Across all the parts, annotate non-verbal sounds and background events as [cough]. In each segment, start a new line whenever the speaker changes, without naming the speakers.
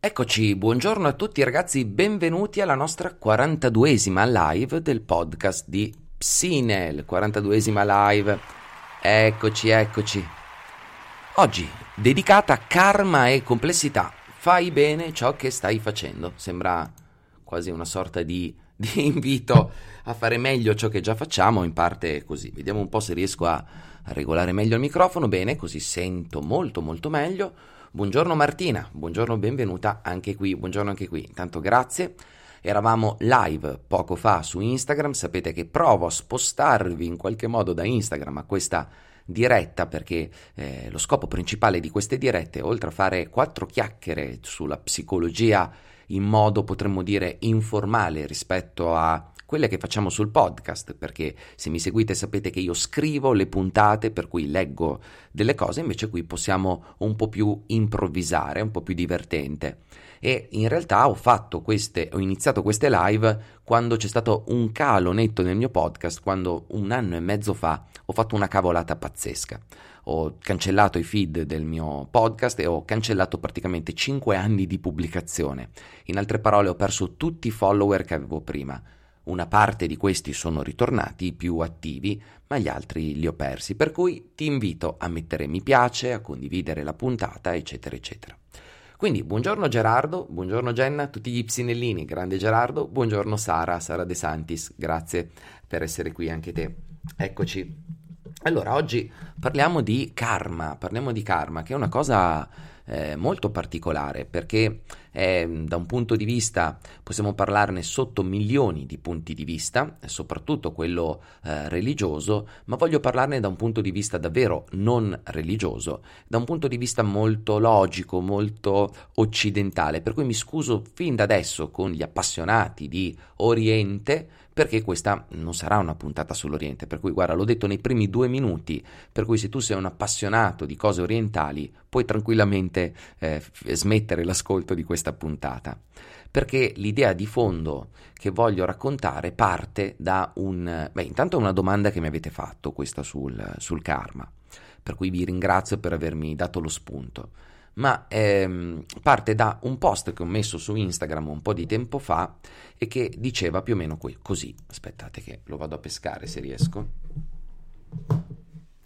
Eccoci, buongiorno a tutti ragazzi, benvenuti alla nostra 42esima live del podcast di Psinel, 42esima live. Eccoci, eccoci. Oggi dedicata a karma e complessità. Fai bene ciò che stai facendo. Sembra quasi una sorta di, [laughs] di invito a fare meglio ciò che già facciamo, in parte così. Vediamo un po' se riesco a, regolare meglio il microfono. Bene, così sento molto molto meglio. Buongiorno Martina, buongiorno, benvenuta anche qui, buongiorno anche qui. Intanto grazie. Eravamo live poco fa su Instagram, sapete che provo a spostarvi in qualche modo da Instagram a questa diretta perché eh, lo scopo principale di queste dirette, oltre a fare quattro chiacchiere sulla psicologia in modo potremmo dire informale rispetto a quelle che facciamo sul podcast, perché se mi seguite sapete che io scrivo le puntate, per cui leggo delle cose, invece qui possiamo un po' più improvvisare, un po' più divertente. E in realtà ho fatto queste, ho iniziato queste live quando c'è stato un calo netto nel mio podcast, quando un anno e mezzo fa ho fatto una cavolata pazzesca ho cancellato i feed del mio podcast e ho cancellato praticamente 5 anni di pubblicazione. In altre parole, ho perso tutti i follower che avevo prima. Una parte di questi sono ritornati più attivi, ma gli altri li ho persi, per cui ti invito a mettere mi piace, a condividere la puntata, eccetera, eccetera. Quindi buongiorno Gerardo, buongiorno Jenna, tutti gli psinellini, grande Gerardo, buongiorno Sara, Sara De Santis, grazie per essere qui anche te. Eccoci. Allora, oggi parliamo di karma, parliamo di karma, che è una cosa eh, molto particolare perché eh, da un punto di vista possiamo parlarne sotto milioni di punti di vista, soprattutto quello eh, religioso, ma voglio parlarne da un punto di vista davvero non religioso, da un punto di vista molto logico, molto occidentale, per cui mi scuso fin da adesso con gli appassionati di Oriente perché questa non sarà una puntata sull'Oriente, per cui guarda, l'ho detto nei primi due minuti, per cui se tu sei un appassionato di cose orientali puoi tranquillamente eh, smettere l'ascolto di questa puntata, perché l'idea di fondo che voglio raccontare parte da un... beh, intanto una domanda che mi avete fatto, questa sul, sul karma, per cui vi ringrazio per avermi dato lo spunto ma ehm, parte da un post che ho messo su Instagram un po' di tempo fa e che diceva più o meno qui, così. Aspettate che lo vado a pescare se riesco.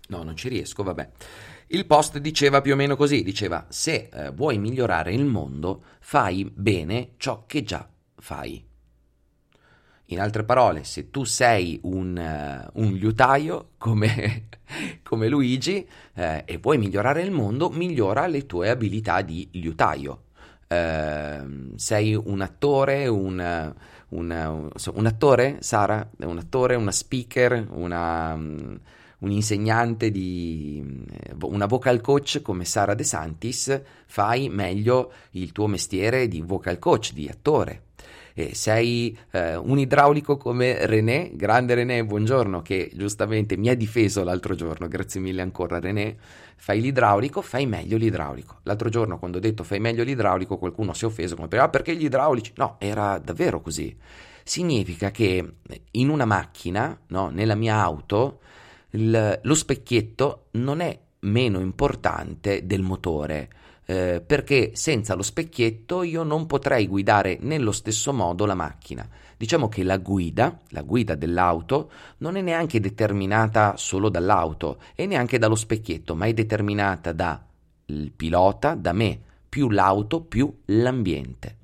No, non ci riesco, vabbè. Il post diceva più o meno così, diceva se eh, vuoi migliorare il mondo, fai bene ciò che già fai. In altre parole, se tu sei un, uh, un liutaio come, [laughs] come Luigi eh, e vuoi migliorare il mondo, migliora le tue abilità di liutaio. Uh, sei un attore, un, un, un, attore, Sara? Un attore, una speaker, una, um, un insegnante di una vocal coach come Sara De Santis, fai meglio il tuo mestiere di vocal coach, di attore eh, sei eh, un idraulico come René, grande René, buongiorno, che giustamente mi ha difeso l'altro giorno, grazie mille ancora René, fai l'idraulico, fai meglio l'idraulico. L'altro giorno quando ho detto fai meglio l'idraulico qualcuno si è offeso come ah perché gli idraulici? No, era davvero così. Significa che in una macchina, no, nella mia auto, il, lo specchietto non è meno importante del motore eh, perché senza lo specchietto io non potrei guidare nello stesso modo la macchina. Diciamo che la guida, la guida dell'auto, non è neanche determinata solo dall'auto e neanche dallo specchietto, ma è determinata dal pilota, da me, più l'auto, più l'ambiente.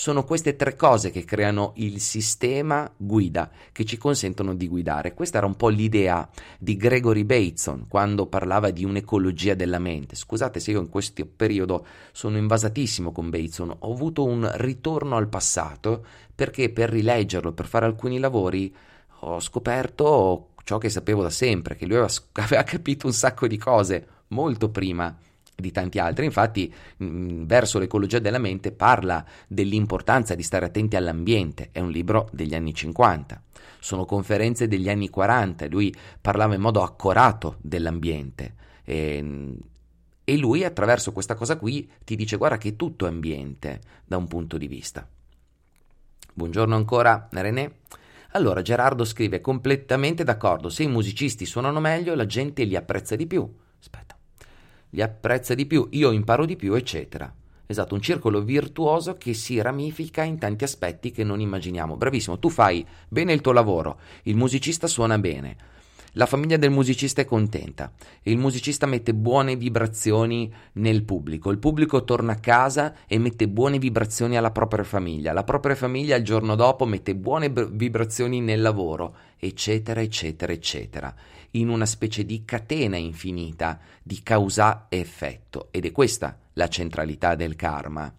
Sono queste tre cose che creano il sistema guida che ci consentono di guidare. Questa era un po' l'idea di Gregory Bateson quando parlava di un'ecologia della mente. Scusate se io in questo periodo sono invasatissimo con Bateson, ho avuto un ritorno al passato perché per rileggerlo, per fare alcuni lavori, ho scoperto ciò che sapevo da sempre, che lui aveva, [laughs] capito un sacco di cose molto prima di tanti altri. Infatti, mh, mm, verso l'ecologia della mente parla dell'importanza di stare attenti all'ambiente. È un libro degli anni 50. Sono conferenze degli anni 40. Lui parlava in modo accorato dell'ambiente. E, e lui, attraverso questa cosa qui, ti dice: guarda che tutto è ambiente da un punto di vista. Buongiorno ancora, René. Allora Gerardo scrive completamente d'accordo, se i musicisti suonano meglio la gente li apprezza di più. Aspetta li apprezza di più, io imparo di più, eccetera. esatto, un circolo virtuoso che si ramifica in tanti aspetti che non immaginiamo. Bravissimo, tu fai bene il tuo lavoro, il musicista suona bene, la famiglia del musicista è contenta, il musicista mette buone vibrazioni nel pubblico, il pubblico torna a casa e mette buone vibrazioni alla propria famiglia, la propria famiglia il giorno dopo mette buone vibrazioni nel lavoro, eccetera, eccetera, eccetera, in una specie di catena infinita di causa e effetto. Ed è questa la centralità del karma.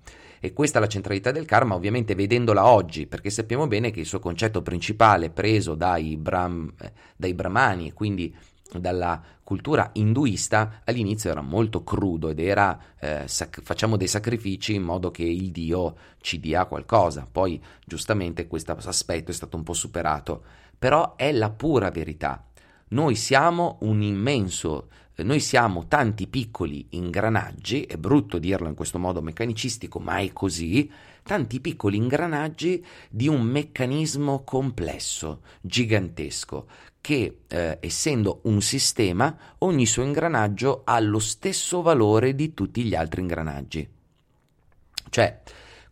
E questa è la centralità del karma, ovviamente vedendola oggi, perché sappiamo bene che il suo concetto principale, preso dai, Brahm, eh, dai brahmani e quindi dalla cultura induista, all'inizio era molto crudo ed era eh, sac- facciamo dei sacrifici in modo che il Dio ci dia qualcosa. Poi, giustamente, questo aspetto è stato un po' superato, però è la pura verità. Noi siamo un immenso noi siamo tanti piccoli ingranaggi, è brutto dirlo in questo modo meccanicistico, ma è così, tanti piccoli ingranaggi di un meccanismo complesso, gigantesco, che eh, essendo un sistema, ogni suo ingranaggio ha lo stesso valore di tutti gli altri ingranaggi. Cioè,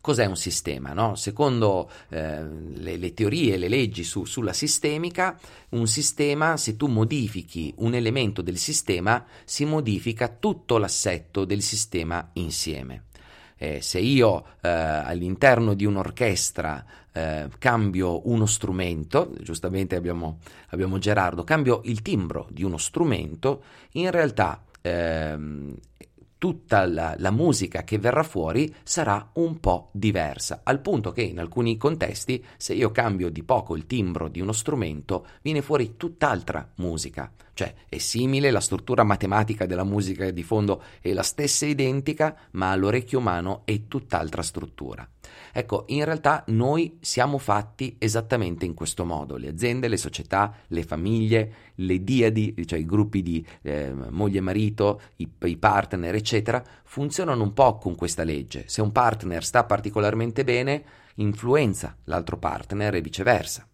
Cos'è un sistema? No? Secondo eh, le, le, teorie, le leggi su, sulla sistemica, un sistema, se tu modifichi un elemento del sistema, si modifica tutto l'assetto del sistema insieme. Eh, se io eh, all'interno di un'orchestra eh, cambio uno strumento, giustamente abbiamo, abbiamo, Gerardo, cambio il timbro di uno strumento, in realtà ehm, tutta la, la, musica che verrà fuori sarà un po' diversa, al punto che in alcuni contesti, se io cambio di poco il timbro di uno strumento, viene fuori tutt'altra musica. Cioè è simile, la struttura matematica della musica di fondo è la stessa identica, ma all'orecchio umano è tutt'altra struttura. Ecco, in realtà noi siamo fatti esattamente in questo modo, le aziende, le società, le famiglie, le diadi, cioè i gruppi di eh, moglie e marito, i, i partner, eccetera, funzionano un po' con questa legge. Se un partner sta particolarmente bene, influenza l'altro partner e viceversa.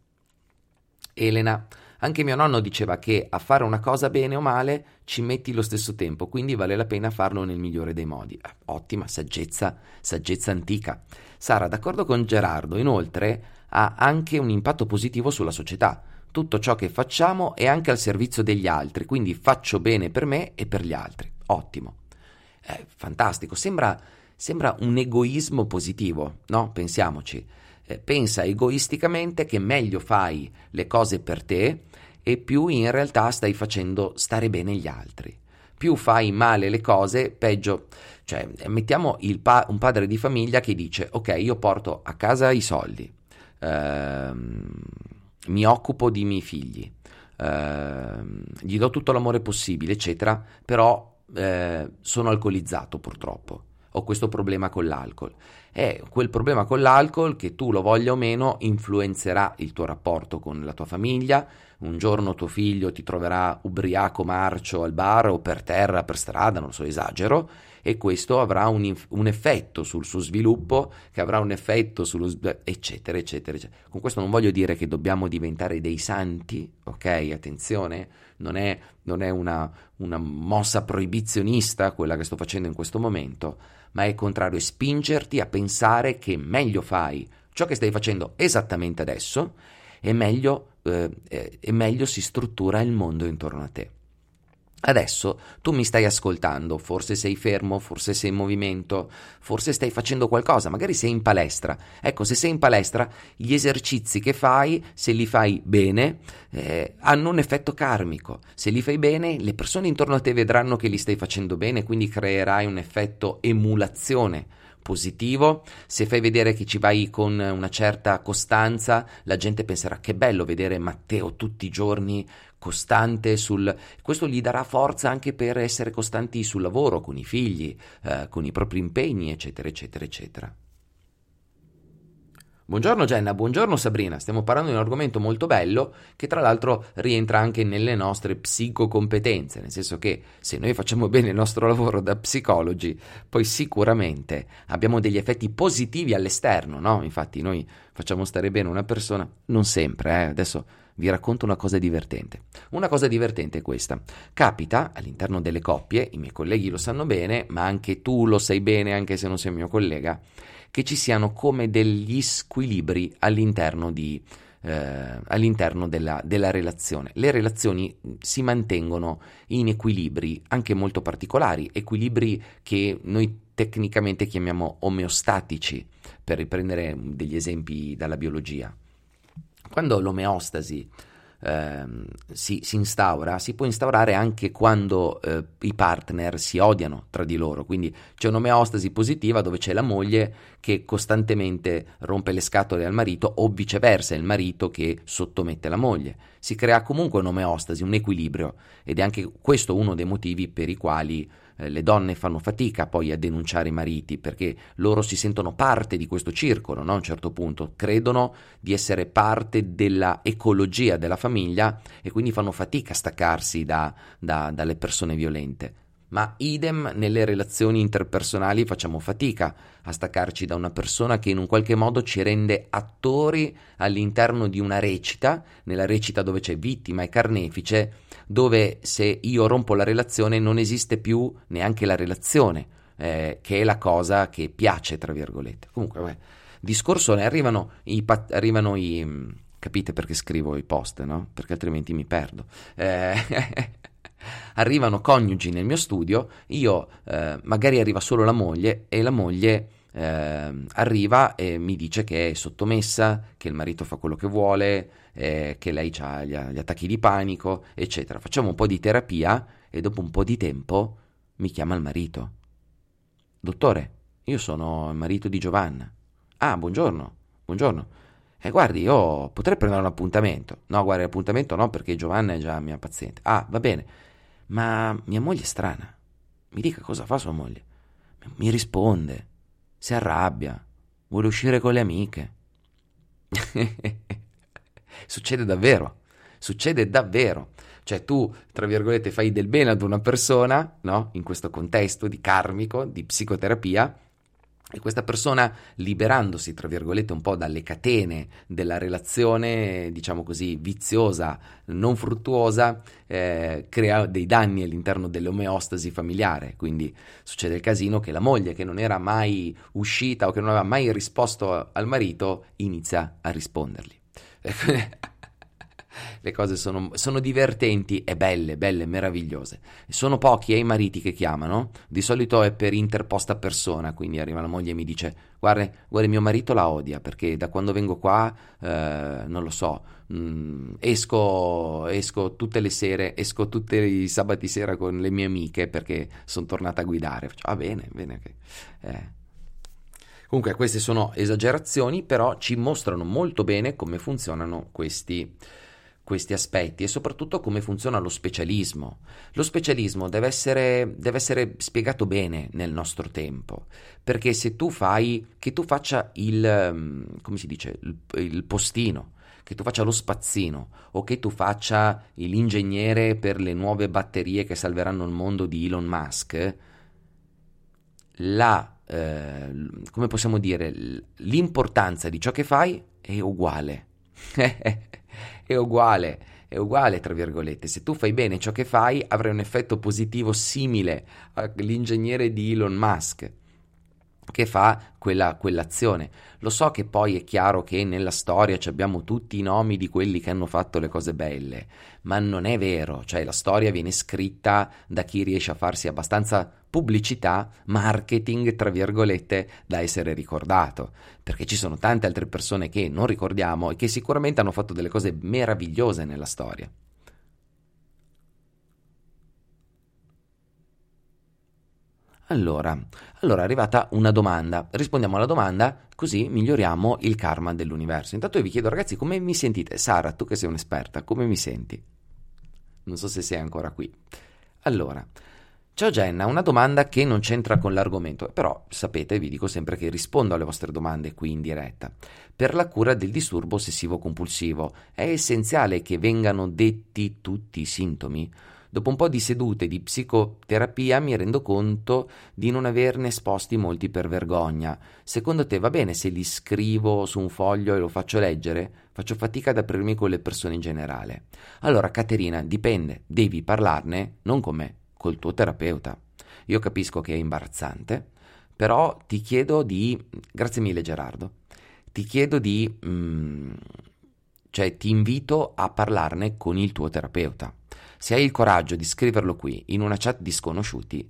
Elena, anche mio nonno diceva che a fare una cosa bene o male ci metti lo stesso tempo, quindi vale la pena farlo nel migliore dei modi. Eh, ottima saggezza, saggezza antica. Sara, d'accordo con Gerardo, inoltre ha anche un impatto positivo sulla società. Tutto ciò che facciamo è anche al servizio degli altri, quindi faccio bene per me e per gli altri. Ottimo. Eh, fantastico, sembra, sembra un egoismo positivo, no? Pensiamoci. Eh, pensa egoisticamente che meglio fai le cose per te e più in realtà stai facendo stare bene gli altri. Più fai male le cose, peggio. Cioè, mettiamo pa- un padre di famiglia che dice: Ok, io porto a casa i soldi, ehm, mi occupo di miei figli, ehm, gli do tutto l'amore possibile, eccetera, però eh, sono alcolizzato purtroppo ho questo problema con l'alcol. E quel problema con l'alcol, che tu lo voglia o meno, influenzerà il tuo rapporto con la tua famiglia. Un giorno tuo figlio ti troverà ubriaco marcio al bar o per terra, per strada, non so, esagero, e questo avrà un, un effetto sul suo sviluppo, che avrà un effetto sullo sviluppo, eccetera, eccetera, eccetera. Con questo non voglio dire che dobbiamo diventare dei santi, ok? Attenzione, non è, non è una, una mossa proibizionista quella che sto facendo in questo momento, ma è il contrario, è spingerti a pensare che meglio fai ciò che stai facendo esattamente adesso e meglio, eh, e meglio si struttura il mondo intorno a te. Adesso tu mi stai ascoltando, forse sei fermo, forse sei in movimento, forse stai facendo qualcosa, magari sei in palestra. Ecco, se sei in palestra, gli esercizi che fai, se li fai bene, eh, hanno un effetto karmico. Se li fai bene, le persone intorno a te vedranno che li stai facendo bene, quindi creerai un effetto emulazione positivo, se fai vedere che ci vai con una certa costanza, la gente penserà che bello vedere Matteo tutti i giorni costante sul... Questo gli darà forza anche per essere costanti sul lavoro, con i figli, eh, con i propri impegni, eccetera, eccetera, eccetera. Buongiorno Jenna, buongiorno Sabrina, stiamo parlando di un argomento molto bello che tra l'altro rientra anche nelle nostre psicocompetenze, nel senso che se noi facciamo bene il nostro lavoro da psicologi, poi sicuramente abbiamo degli effetti positivi all'esterno, no? Infatti noi facciamo stare bene una persona, non sempre, eh? adesso vi racconto una cosa divertente. Una cosa divertente è questa. Capita all'interno delle coppie, i miei colleghi lo sanno bene, ma anche tu lo sai bene, anche se non sei mio collega, che ci siano come degli squilibri all'interno, di, eh, all'interno della, della relazione. Le relazioni si mantengono in equilibri anche molto particolari, equilibri che noi tecnicamente chiamiamo omeostatici, per riprendere degli esempi dalla biologia. Quando l'omeostasi eh, si, si, instaura, si può instaurare anche quando eh, i partner si odiano tra di loro, quindi c'è un'omeostasi positiva dove c'è la moglie che costantemente rompe le scatole al marito o viceversa, è il marito che sottomette la moglie. Si crea comunque un'omeostasi, un equilibrio ed è anche questo uno dei motivi per i quali eh, le donne fanno fatica poi a denunciare i mariti perché loro si sentono parte di questo circolo, no? a un certo punto, credono di essere parte della ecologia della famiglia e quindi fanno fatica a staccarsi da, da, dalle persone violente. Ma idem nelle relazioni interpersonali facciamo fatica a staccarci da una persona che in un qualche modo ci rende attori all'interno di una recita, nella recita dove c'è vittima e carnefice, dove se io rompo la relazione non esiste più neanche la relazione, eh, che è la cosa che piace, tra virgolette. Comunque, beh, discorso, ne arrivano i, arrivano i capite perché scrivo i post, no? Perché altrimenti mi perdo. Eh, [laughs] arrivano coniugi nel mio studio, io eh, magari arriva solo la moglie e la moglie eh, arriva e mi dice che è sottomessa, che il marito fa quello che vuole, eh, che lei ha gli, gli attacchi di panico, eccetera. Facciamo un po' di terapia e dopo un po' di tempo mi chiama il marito. Dottore, io sono il marito di Giovanna. Ah, buongiorno, buongiorno. Eh, guardi, io potrei prendere un appuntamento. No, guardi, l'appuntamento no, perché Giovanna è già mia paziente. Ah, va bene. Ma mia moglie è strana. Mi dica cosa fa sua moglie. Mi risponde, si arrabbia, vuole uscire con le amiche. [laughs] succede davvero, succede davvero. Cioè tu, tra virgolette, fai del bene ad una persona, no? In questo contesto di karmico, di psicoterapia, e questa persona, liberandosi, tra virgolette, un po' dalle catene della relazione, diciamo così, viziosa, non fruttuosa, eh, crea dei danni all'interno dell'omeostasi familiare. Quindi succede il casino che la moglie, che non era mai uscita o che non aveva mai risposto al marito, inizia a rispondergli. [laughs] le cose sono, sono, divertenti e belle, belle, meravigliose. Sono pochi eh, i mariti che chiamano, di solito è per interposta persona, quindi arriva la moglie e mi dice guarda, guarda mio marito la odia perché da quando vengo qua, eh, non lo so, mh, mm, esco, esco tutte le sere, esco tutti i sabati sera con le mie amiche perché sono tornata a guidare. Faccio, ah bene, bene. Okay. Eh. Comunque queste sono esagerazioni, però ci mostrano molto bene come funzionano questi questi aspetti e soprattutto come funziona lo specialismo. Lo specialismo deve essere, deve essere, spiegato bene nel nostro tempo, perché se tu fai, che tu faccia il, mm, come si dice, il, il postino, che tu faccia lo spazzino o che tu faccia l'ingegnere per le nuove batterie che salveranno il mondo di Elon Musk, la, eh, come possiamo dire, l'importanza di ciò che fai è uguale. [laughs] è uguale, è uguale tra virgolette. Se tu fai bene ciò che fai, avrai un effetto positivo simile all'ingegnere di Elon Musk che fa quella, quell'azione. Lo so che poi è chiaro che nella storia abbiamo tutti i nomi di quelli che hanno fatto le cose belle, ma non è vero, cioè la storia viene scritta da chi riesce a farsi abbastanza pubblicità, marketing, tra virgolette, da essere ricordato, perché ci sono tante altre persone che non ricordiamo e che sicuramente hanno fatto delle cose meravigliose nella storia. Allora, allora è arrivata una domanda. Rispondiamo alla domanda, così miglioriamo il karma dell'universo. Intanto io vi chiedo, ragazzi, come mi sentite? Sara, tu che sei un'esperta, come mi senti? Non so se sei ancora qui. Allora, ciao Jenna, una domanda che non c'entra con l'argomento, però sapete, vi dico sempre che rispondo alle vostre domande qui in diretta. Per la cura del disturbo ossessivo compulsivo è essenziale che vengano detti tutti i sintomi? Dopo un po' di sedute di psicoterapia mi rendo conto di non averne esposti molti per vergogna. Secondo te va bene se li scrivo su un foglio e lo faccio leggere? Faccio fatica ad aprirmi con le persone in generale. Allora, Caterina, dipende, devi parlarne non con me, col tuo terapeuta. Io capisco che è imbarazzante, però ti chiedo di... Grazie mille Gerardo. Ti chiedo di... Mm, cioè ti invito a parlarne con il tuo terapeuta. Se hai il coraggio di scriverlo qui in una chat di sconosciuti,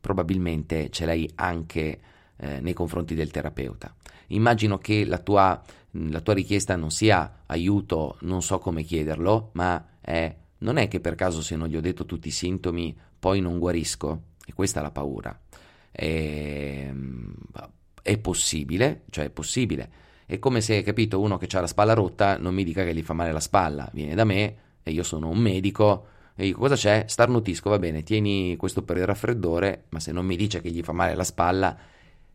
probabilmente ce l'hai anche eh, nei confronti del terapeuta. Immagino che la tua, la tua, richiesta non sia aiuto, non so come chiederlo, ma è non è che per caso se non gli ho detto tutti i sintomi poi non guarisco? E questa è la paura. È, è possibile, cioè è possibile. È come se, capito, uno che ha la spalla rotta non mi dica che gli fa male la spalla, viene da me e io sono un medico e dico cosa c'è? Starnutisco, va bene, tieni questo per il raffreddore, ma se non mi dice che gli fa male la spalla,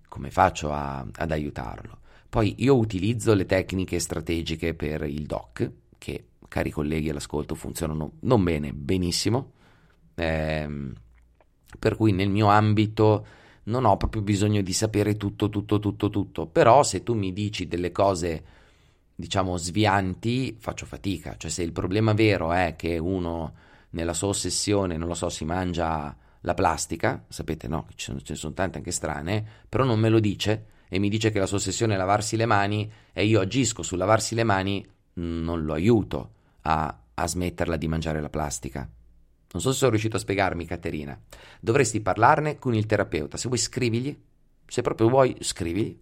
come faccio a, ad aiutarlo? Poi io utilizzo le tecniche strategiche per il doc, che cari colleghi all'ascolto funzionano non bene, benissimo, eh, per cui nel mio ambito non ho proprio bisogno di sapere tutto, tutto, tutto, tutto, però se tu mi dici delle cose diciamo svianti faccio fatica, cioè se il problema vero è che uno nella sua ossessione, non lo so, si mangia la plastica, sapete no, ce ne sono, tante anche strane, però non me lo dice e mi dice che la sua ossessione è lavarsi le mani e io agisco sul lavarsi le mani, non lo aiuto a, a smetterla di mangiare la plastica. Non so se sono riuscito a spiegarmi, Caterina. Dovresti parlarne con il terapeuta. Se vuoi, scrivigli. Se proprio vuoi, scrivigli.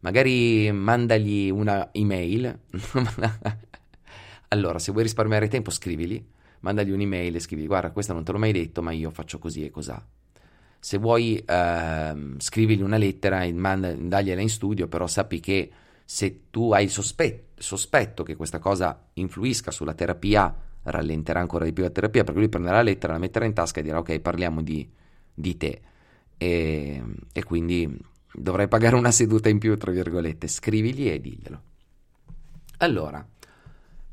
Magari mandagli una email. [laughs] allora, se vuoi risparmiare tempo, scrivigli. Mandagli un'email e scrivi: Guarda, questa non te l'ho mai detto, ma io faccio così e cos'ha. Se vuoi, ehm, scrivigli una lettera e mandagliela in studio, però sappi che se tu hai il sospetto, sospetto che questa cosa influisca sulla terapia, rallenterà ancora di più la terapia perché lui prenderà la lettera, la metterà in tasca e dirà ok parliamo di, di te e, e, quindi dovrai pagare una seduta in più tra virgolette, scrivigli e diglielo. Allora,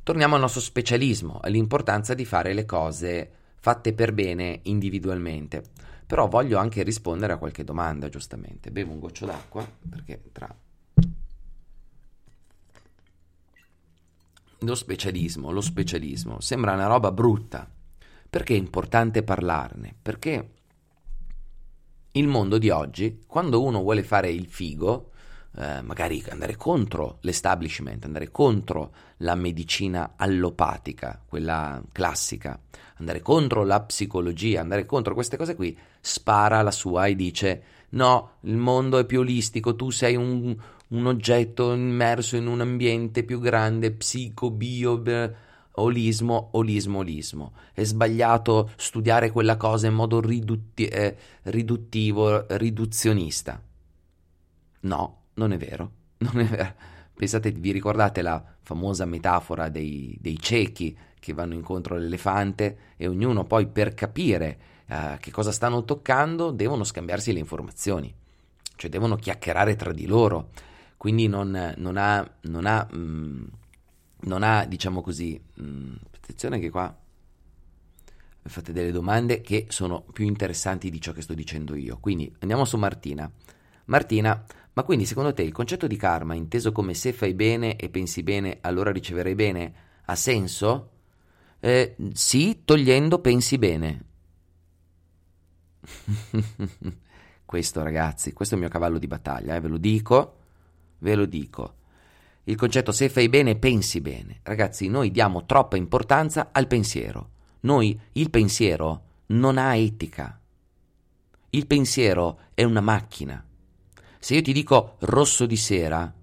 torniamo al nostro specialismo, all'importanza di fare le cose fatte per bene individualmente. Però voglio anche rispondere a qualche domanda, giustamente. Bevo un goccio d'acqua perché tra lo specialismo, lo specialismo, sembra una roba brutta. Perché è importante parlarne? Perché il mondo di oggi, quando uno vuole fare il figo, eh, magari andare contro l'establishment, andare contro la medicina allopatica, quella classica, andare contro la psicologia, andare contro queste cose qui, spara la sua e dice no, il mondo è più olistico, tu sei un, un oggetto immerso in un ambiente più grande, psico, bio, olismo, olismo, olismo. È sbagliato studiare quella cosa in modo ridutti- eh, riduttivo, riduzionista. No, non è vero, non è vero. Pensate, vi ricordate la famosa metafora dei, dei ciechi che vanno incontro all'elefante e ognuno poi per capire uh, che cosa stanno toccando devono scambiarsi le informazioni, cioè devono chiacchierare tra di loro quindi non, non ha, non ha, mh, mm, non ha diciamo così, mh, mm, attenzione che qua fate delle domande che sono più interessanti di ciò che sto dicendo io. Quindi andiamo su Martina. Martina, ma quindi secondo te il concetto di karma, inteso come se fai bene e pensi bene, allora riceverai bene, ha senso? Eh, sì, togliendo pensi bene. [laughs] questo ragazzi, questo è il mio cavallo di battaglia, eh, ve lo dico ve lo dico. Il concetto se fai bene pensi bene. Ragazzi, noi diamo troppa importanza al pensiero. Noi, il pensiero non ha etica. Il pensiero è una macchina. Se io ti dico rosso di sera,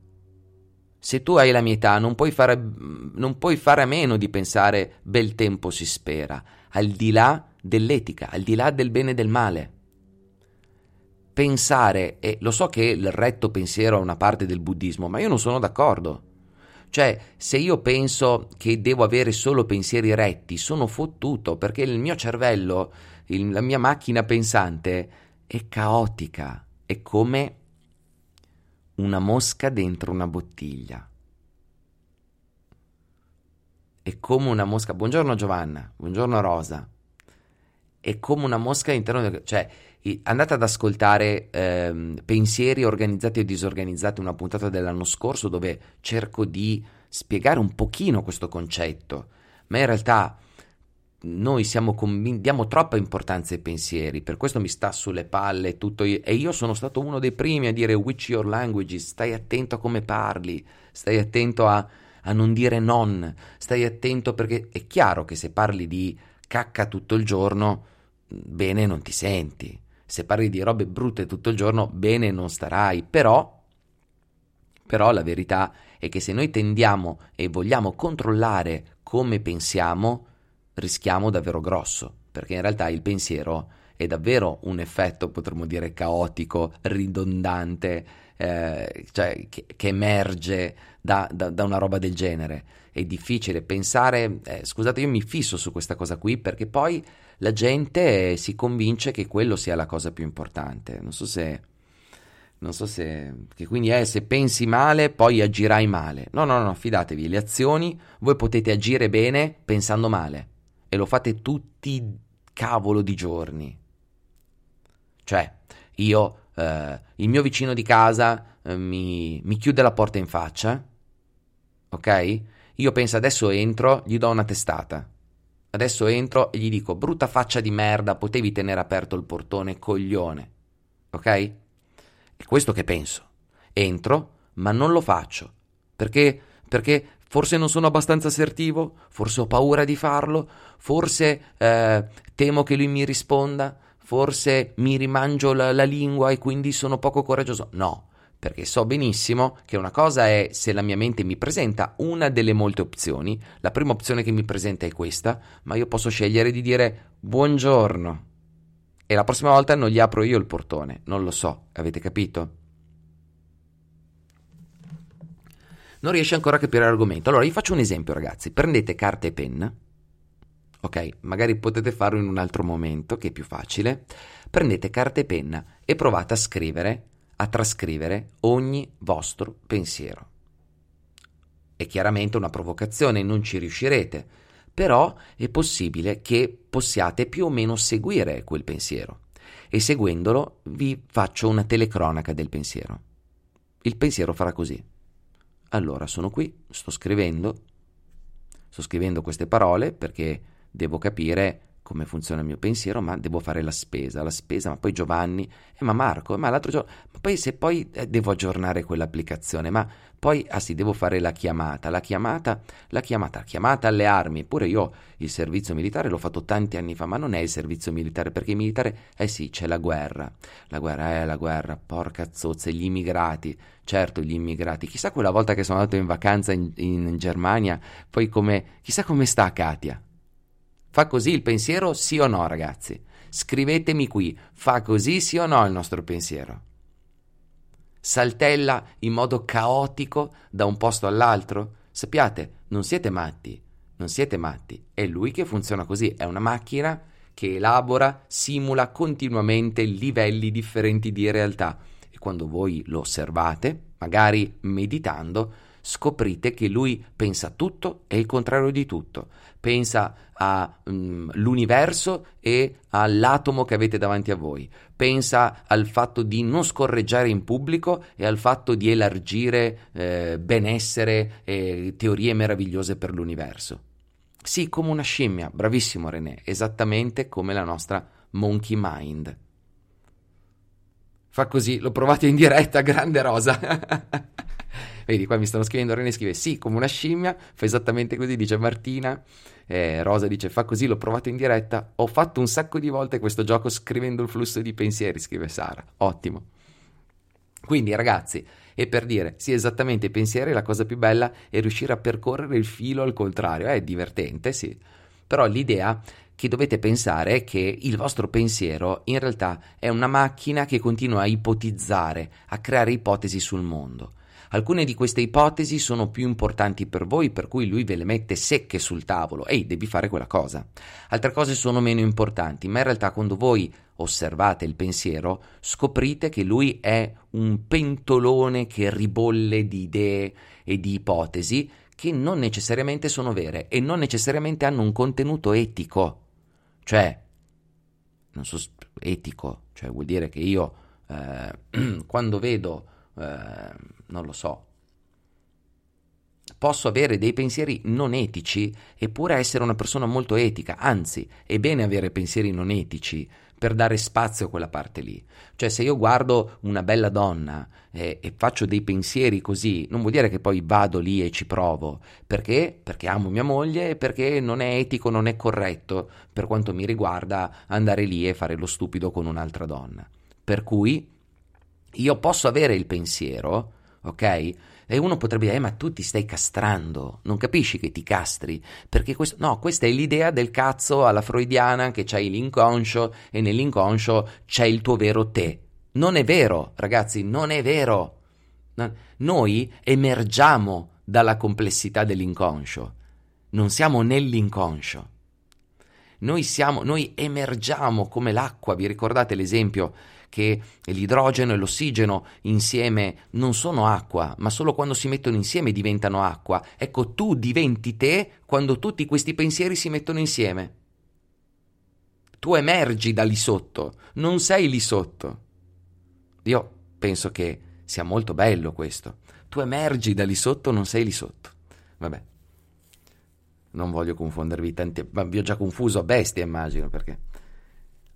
se tu hai la mia età non puoi fare, non puoi fare a meno di pensare bel tempo si spera, al di là dell'etica, al di là del bene e del male pensare, e lo so che il retto pensiero è una parte del buddismo, ma io non sono d'accordo. Cioè, se io penso che devo avere solo pensieri retti, sono fottuto perché il mio cervello, il, la mia macchina pensante è caotica, è come una mosca dentro una bottiglia. È come una mosca. Buongiorno Giovanna, buongiorno Rosa. è come una mosca all'interno, cioè andate ad ascoltare ehm, Pensieri organizzati o disorganizzati, una puntata dell'anno scorso dove cerco di spiegare un pochino questo concetto, ma in realtà noi siamo convinti, diamo troppa importanza ai pensieri, per questo mi sta sulle palle tutto io, e io sono stato uno dei primi a dire which your language, stai attento a come parli, stai attento a, a non dire non, stai attento perché è chiaro che se parli di cacca tutto il giorno, bene non ti senti. Se parli di robe brutte tutto il giorno, bene non starai. Però, però la verità è che se noi tendiamo e vogliamo controllare come pensiamo, rischiamo davvero grosso, perché in realtà il pensiero è davvero un effetto, potremmo dire, caotico, ridondante, eh, cioè che, che emerge da, da, da, una roba del genere. È difficile pensare, eh, scusate, io mi fisso su questa cosa qui perché poi la gente si convince che quello sia la cosa più importante. Non so se. Non so se. Che quindi è se pensi male, poi agirai male. No, no, no, fidatevi, le azioni voi potete agire bene pensando male. E lo fate tutti cavolo di giorni. Cioè, io, eh, il mio vicino di casa eh, mi, mi chiude la porta in faccia. Ok? Io penso adesso entro, gli do una testata. Adesso entro e gli dico: brutta faccia di merda, potevi tenere aperto il portone, coglione. Ok? È questo che penso. Entro, ma non lo faccio. Perché? Perché forse non sono abbastanza assertivo, forse ho paura di farlo, forse eh, temo che lui mi risponda, forse mi rimangio la, la lingua e quindi sono poco coraggioso. No, perché so benissimo che una cosa è se la mia mente mi presenta una delle molte opzioni, la prima opzione che mi presenta è questa, ma io posso scegliere di dire buongiorno e la prossima volta non gli apro io il portone, non lo so, avete capito? Non riesce ancora a capire l'argomento. Allora, vi faccio un esempio, ragazzi. Prendete carta e penna. Ok, magari potete farlo in un altro momento, che è più facile. Prendete carta e penna e provate a scrivere a trascrivere ogni vostro pensiero. È chiaramente una provocazione, non ci riuscirete, però è possibile che possiate più o meno seguire quel pensiero e seguendolo vi faccio una telecronaca del pensiero. Il pensiero farà così. Allora sono qui, sto scrivendo, sto scrivendo queste parole perché devo capire come funziona il mio pensiero, ma devo fare la spesa, la spesa, ma poi Giovanni, eh, ma Marco, ma l'altro giorno, ma poi se poi eh, devo aggiornare quell'applicazione, ma poi, ah sì, devo fare la chiamata, la chiamata, la chiamata, la chiamata alle armi, eppure io il servizio militare l'ho fatto tanti anni fa, ma non è il servizio militare, perché il militare, eh sì, c'è la guerra, la guerra eh, la guerra, porca zozza, gli immigrati, certo gli immigrati, chissà quella volta che sono andato in vacanza in, in Germania, poi come, chissà come sta Katia, Fa così il pensiero sì o no, ragazzi? Scrivetemi qui, fa così sì o no il nostro pensiero? Saltella in modo caotico da un posto all'altro? Sappiate, non siete matti, non siete matti, è lui che funziona così, è una macchina che elabora, simula continuamente livelli differenti di realtà e quando voi lo osservate, magari meditando, scoprite che lui pensa tutto e il contrario di tutto. Pensa all'universo mm, e all'atomo che avete davanti a voi. Pensa al fatto di non scorreggiare in pubblico e al fatto di elargire eh, benessere e teorie meravigliose per l'universo. Sì, come una scimmia, bravissimo René, esattamente come la nostra monkey mind. Fa così, lo provate in diretta, [laughs] grande rosa. Vedi, qua mi stanno scrivendo, René scrive sì, come una scimmia, fa esattamente così, dice Martina. Eh, Rosa dice fa così, l'ho provato in diretta. Ho fatto un sacco di volte questo gioco scrivendo il flusso di pensieri, scrive Sara. Ottimo. Quindi ragazzi, e per dire, sì, esattamente, i pensieri la cosa più bella è riuscire a percorrere il filo al contrario. È divertente, sì. Però l'idea che dovete pensare è che il vostro pensiero in realtà è una macchina che continua a ipotizzare, a creare ipotesi sul mondo. Alcune di queste ipotesi sono più importanti per voi, per cui lui ve le mette secche sul tavolo. Ehi, devi fare quella cosa. Altre cose sono meno importanti, ma in realtà quando voi osservate il pensiero, scoprite che lui è un pentolone che ribolle di idee e di ipotesi che non necessariamente sono vere e non necessariamente hanno un contenuto etico. Cioè, non so, etico, cioè vuol dire che io eh, [clears throat] quando vedo, eh, non lo so, posso avere dei pensieri non etici eppure essere una persona molto etica, anzi è bene avere pensieri non etici per dare spazio a quella parte lì. Cioè se io guardo una bella donna e, e, faccio dei pensieri così, non vuol dire che poi vado lì e ci provo. Perché? Perché amo mia moglie e perché non è etico, non è corretto, per quanto mi riguarda, andare lì e fare lo stupido con un'altra donna. Per cui io posso avere il pensiero, ok? E uno potrebbe dire, eh, ma tu ti stai castrando, non capisci che ti castri? Perché questo, no, questa è l'idea del cazzo alla freudiana che c'hai l'inconscio e nell'inconscio c'è il tuo vero te. Non è vero, ragazzi, non è vero. Noi emergiamo dalla complessità dell'inconscio, non siamo nell'inconscio. Noi, siamo, noi emergiamo come l'acqua, vi ricordate l'esempio che l'idrogeno e l'ossigeno insieme non sono acqua, ma solo quando si mettono insieme diventano acqua. Ecco, tu diventi te quando tutti questi pensieri si mettono insieme. Tu emergi da lì sotto, non sei lì sotto. Io penso che sia molto bello questo. Tu emergi da lì sotto, non sei lì sotto. Vabbè. Non voglio confondervi tanti, ma vi ho già confuso a bestia, immagino, perché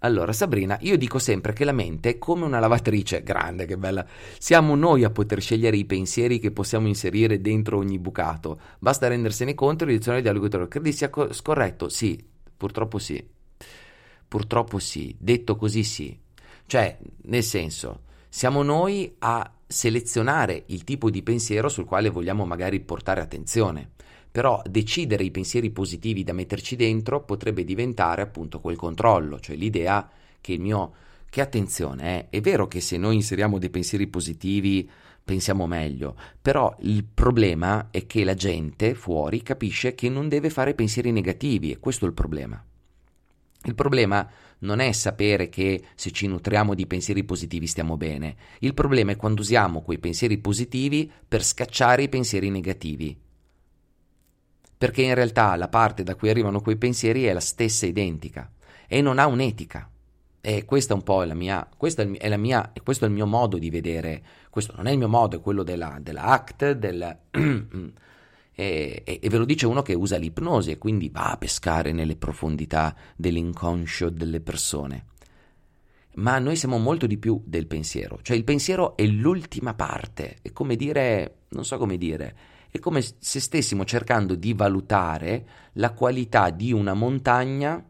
allora, Sabrina, io dico sempre che la mente è come una lavatrice, grande, che bella. Siamo noi a poter scegliere i pensieri che possiamo inserire dentro ogni bucato. Basta rendersene conto e riduzione di dialogo Credi sia co- scorretto? Sì, purtroppo sì. Purtroppo sì, detto così sì. Cioè, nel senso, siamo noi a selezionare il tipo di pensiero sul quale vogliamo magari portare attenzione però decidere i pensieri positivi da metterci dentro potrebbe diventare appunto quel controllo, cioè l'idea che il mio che attenzione, eh, è vero che se noi inseriamo dei pensieri positivi pensiamo meglio, però il problema è che la gente fuori capisce che non deve fare pensieri negativi e questo è il problema. Il problema non è sapere che se ci nutriamo di pensieri positivi stiamo bene, il problema è quando usiamo quei pensieri positivi per scacciare i pensieri negativi perché in realtà la parte da cui arrivano quei pensieri è la stessa identica e non ha un'etica. E questa è un po' la mia, il, è la mia, questo è il mio modo di vedere, questo non è il mio modo, è quello della, della act, del, [clears throat] e, e, e ve lo dice uno che usa l'ipnosi e quindi va a pescare nelle profondità dell'inconscio delle persone. Ma noi siamo molto di più del pensiero, cioè il pensiero è l'ultima parte, è come dire, non so come dire, è come se stessimo cercando di valutare la qualità di una montagna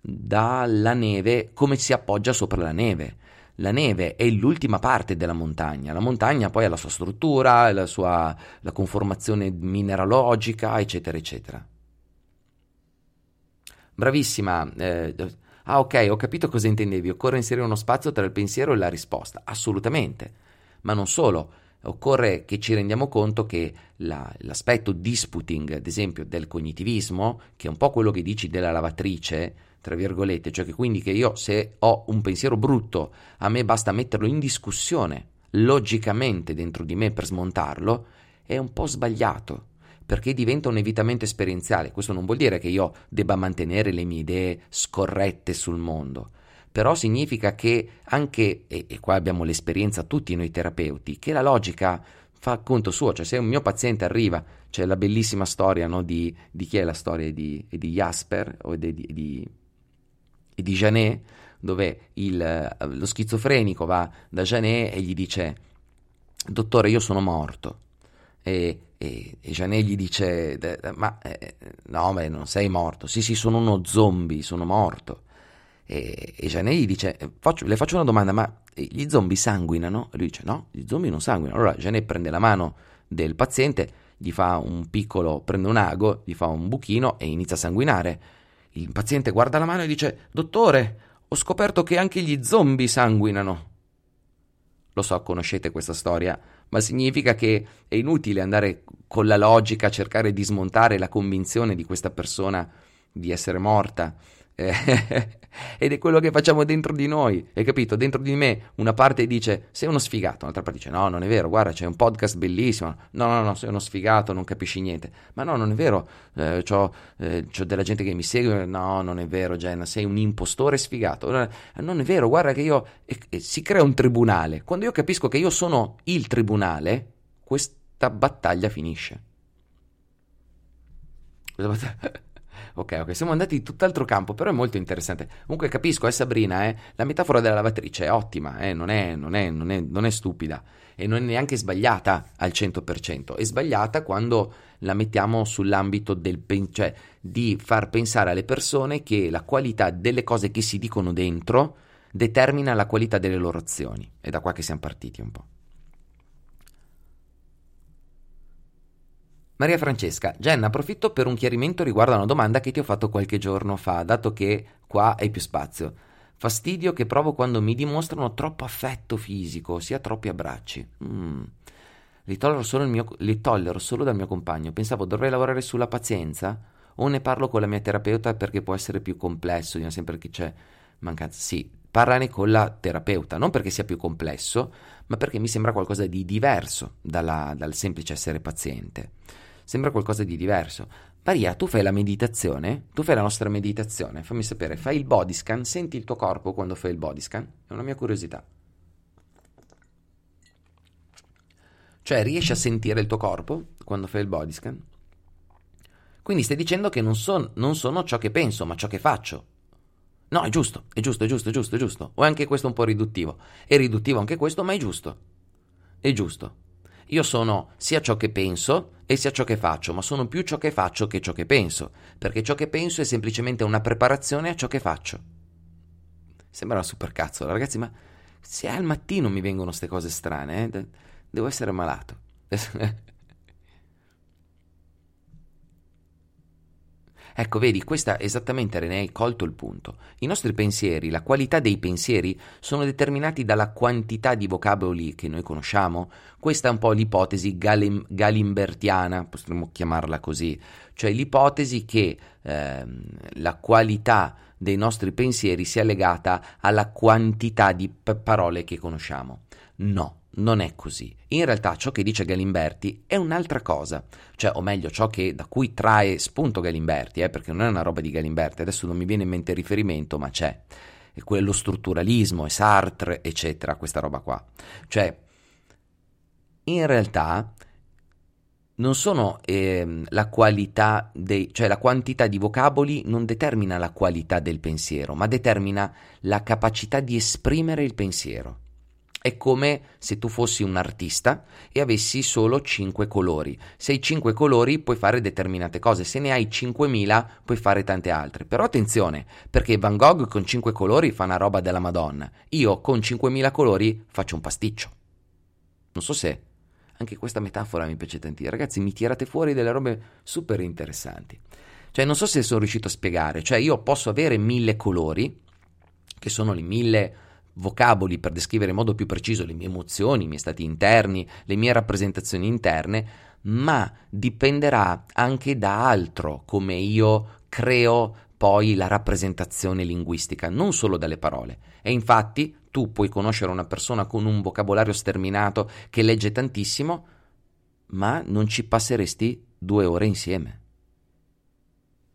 dalla neve, come si appoggia sopra la neve. La neve è l'ultima parte della montagna, la montagna poi ha la sua struttura, la sua la conformazione mineralogica, eccetera, eccetera. Bravissima. Eh, ah, ok, ho capito cosa intendevi. Occorre inserire uno spazio tra il pensiero e la risposta. Assolutamente. Ma non solo occorre che ci rendiamo conto che la, l'aspetto disputing, ad esempio, del cognitivismo, che è un po' quello che dici della lavatrice, tra virgolette, cioè che quindi che io se ho un pensiero brutto, a me basta metterlo in discussione logicamente dentro di me per smontarlo, è un po' sbagliato perché diventa un evitamento esperienziale. Questo non vuol dire che io debba mantenere le mie idee scorrette sul mondo, però significa che anche, e, e qua abbiamo l'esperienza tutti noi terapeuti, che la logica fa conto suo, cioè se un mio paziente arriva, c'è la bellissima storia no, di, di, chi è la storia? Di, di Jasper o di, di, di Janet, dove il, lo schizofrenico va da Janet e gli dice, dottore io sono morto, e, e, e Janet gli dice, ma eh, no, ma non sei morto, sì sì sono uno zombie, sono morto. E, e Janet gli dice, faccio, le faccio una domanda, ma gli zombie sanguinano? E lui dice, no, gli zombie non sanguinano. Allora Janet prende la mano del paziente, gli fa un piccolo, prende un ago, gli fa un buchino e inizia a sanguinare. Il paziente guarda la mano e dice, dottore, ho scoperto che anche gli zombie sanguinano. Lo so, conoscete questa storia, ma significa che è inutile andare con la logica a cercare di smontare la convinzione di questa persona di essere morta Eh, [laughs] ed è quello che facciamo dentro di noi, hai capito? Dentro di me una parte dice sei uno sfigato, un'altra parte dice no, non è vero, guarda c'è un podcast bellissimo, no, no, no, sei uno sfigato, non capisci niente, ma no, non è vero, eh, c'ho, eh, c'ho, della gente che mi segue, no, non è vero Jenna, sei un impostore sfigato, non è vero, guarda che io, e, e si crea un tribunale, quando io capisco che io sono il tribunale, questa battaglia finisce. Questa battaglia... [laughs] Ok, ok, siamo andati in tutt'altro campo, però è molto interessante. Comunque capisco, eh Sabrina, eh, la metafora della lavatrice è ottima, eh, non, è, non, è, non, è, non è stupida e non è neanche sbagliata al 100%. È sbagliata quando la mettiamo sull'ambito del pen- cioè di far pensare alle persone che la qualità delle cose che si dicono dentro determina la qualità delle loro azioni. È da qua che siamo partiti un po'. Maria Francesca, Jenna, approfitto per un chiarimento riguardo a una domanda che ti ho fatto qualche giorno fa, dato che qua hai più spazio. Fastidio che provo quando mi dimostrano troppo affetto fisico, sia troppi abbracci. Mm. Li, tollero mio, li tollero solo dal mio compagno. Pensavo dovrei lavorare sulla pazienza? O ne parlo con la mia terapeuta perché può essere più complesso, di sempre che c'è mancanza. Sì, parlane con la terapeuta, non perché sia più complesso, ma perché mi sembra qualcosa di diverso dalla, dal semplice essere paziente sembra qualcosa di diverso. Maria, tu fai la meditazione? Tu fai la nostra meditazione? Fammi sapere, fai il body scan? Senti il tuo corpo quando fai il body scan? È una mia curiosità. Cioè, riesci a sentire il tuo corpo quando fai il body scan? Quindi stai dicendo che non, son, non sono ciò che penso, ma ciò che faccio. No, è giusto, è giusto, è giusto, è giusto, è giusto. O è anche questo un po' riduttivo. È riduttivo anche questo, ma è giusto. È giusto. Io sono sia ciò che penso e sia ciò che faccio, ma sono più ciò che faccio che ciò che penso, perché ciò che penso è semplicemente una preparazione a ciò che faccio. Sembra una supercazzola, ragazzi, ma se al mattino mi vengono queste cose strane, eh, devo essere malato. [laughs] Ecco, vedi, questa esattamente René hai colto il punto. I nostri pensieri, la qualità dei pensieri, sono determinati dalla quantità di vocaboli che noi conosciamo. Questa è un po' l'ipotesi galim- galimbertiana, potremmo chiamarla così, cioè l'ipotesi che ehm, la qualità dei nostri pensieri sia legata alla quantità di p- parole che conosciamo. No, non è così. In realtà ciò che dice Galimberti è un'altra cosa, cioè, o meglio, ciò che, da cui trae spunto Galimberti, eh, perché non è una roba di Galimberti, adesso non mi viene in mente il riferimento, ma c'è. È quello strutturalismo, è Sartre, eccetera, questa roba qua. Cioè, in realtà non sono eh, la qualità dei, cioè la quantità di vocaboli non determina la qualità del pensiero, ma determina la capacità di esprimere il pensiero. È come se tu fossi un artista e avessi solo 5 colori. Se hai 5 colori puoi fare determinate cose, se ne hai 5.000 puoi fare tante altre. Però attenzione, perché Van Gogh con 5 colori fa una roba della Madonna. Io con 5.000 colori faccio un pasticcio. Non so se anche questa metafora mi piace tantissimo. Ragazzi, mi tirate fuori delle robe super interessanti. Cioè, non so se sono riuscito a spiegare. Cioè, io posso avere mille colori, che sono le mille vocaboli per descrivere in modo più preciso le mie emozioni, i miei stati interni, le mie rappresentazioni interne, ma dipenderà anche da altro come io creo poi la rappresentazione linguistica, non solo dalle parole. E infatti tu puoi conoscere una persona con un vocabolario sterminato che legge tantissimo, ma non ci passeresti due ore insieme.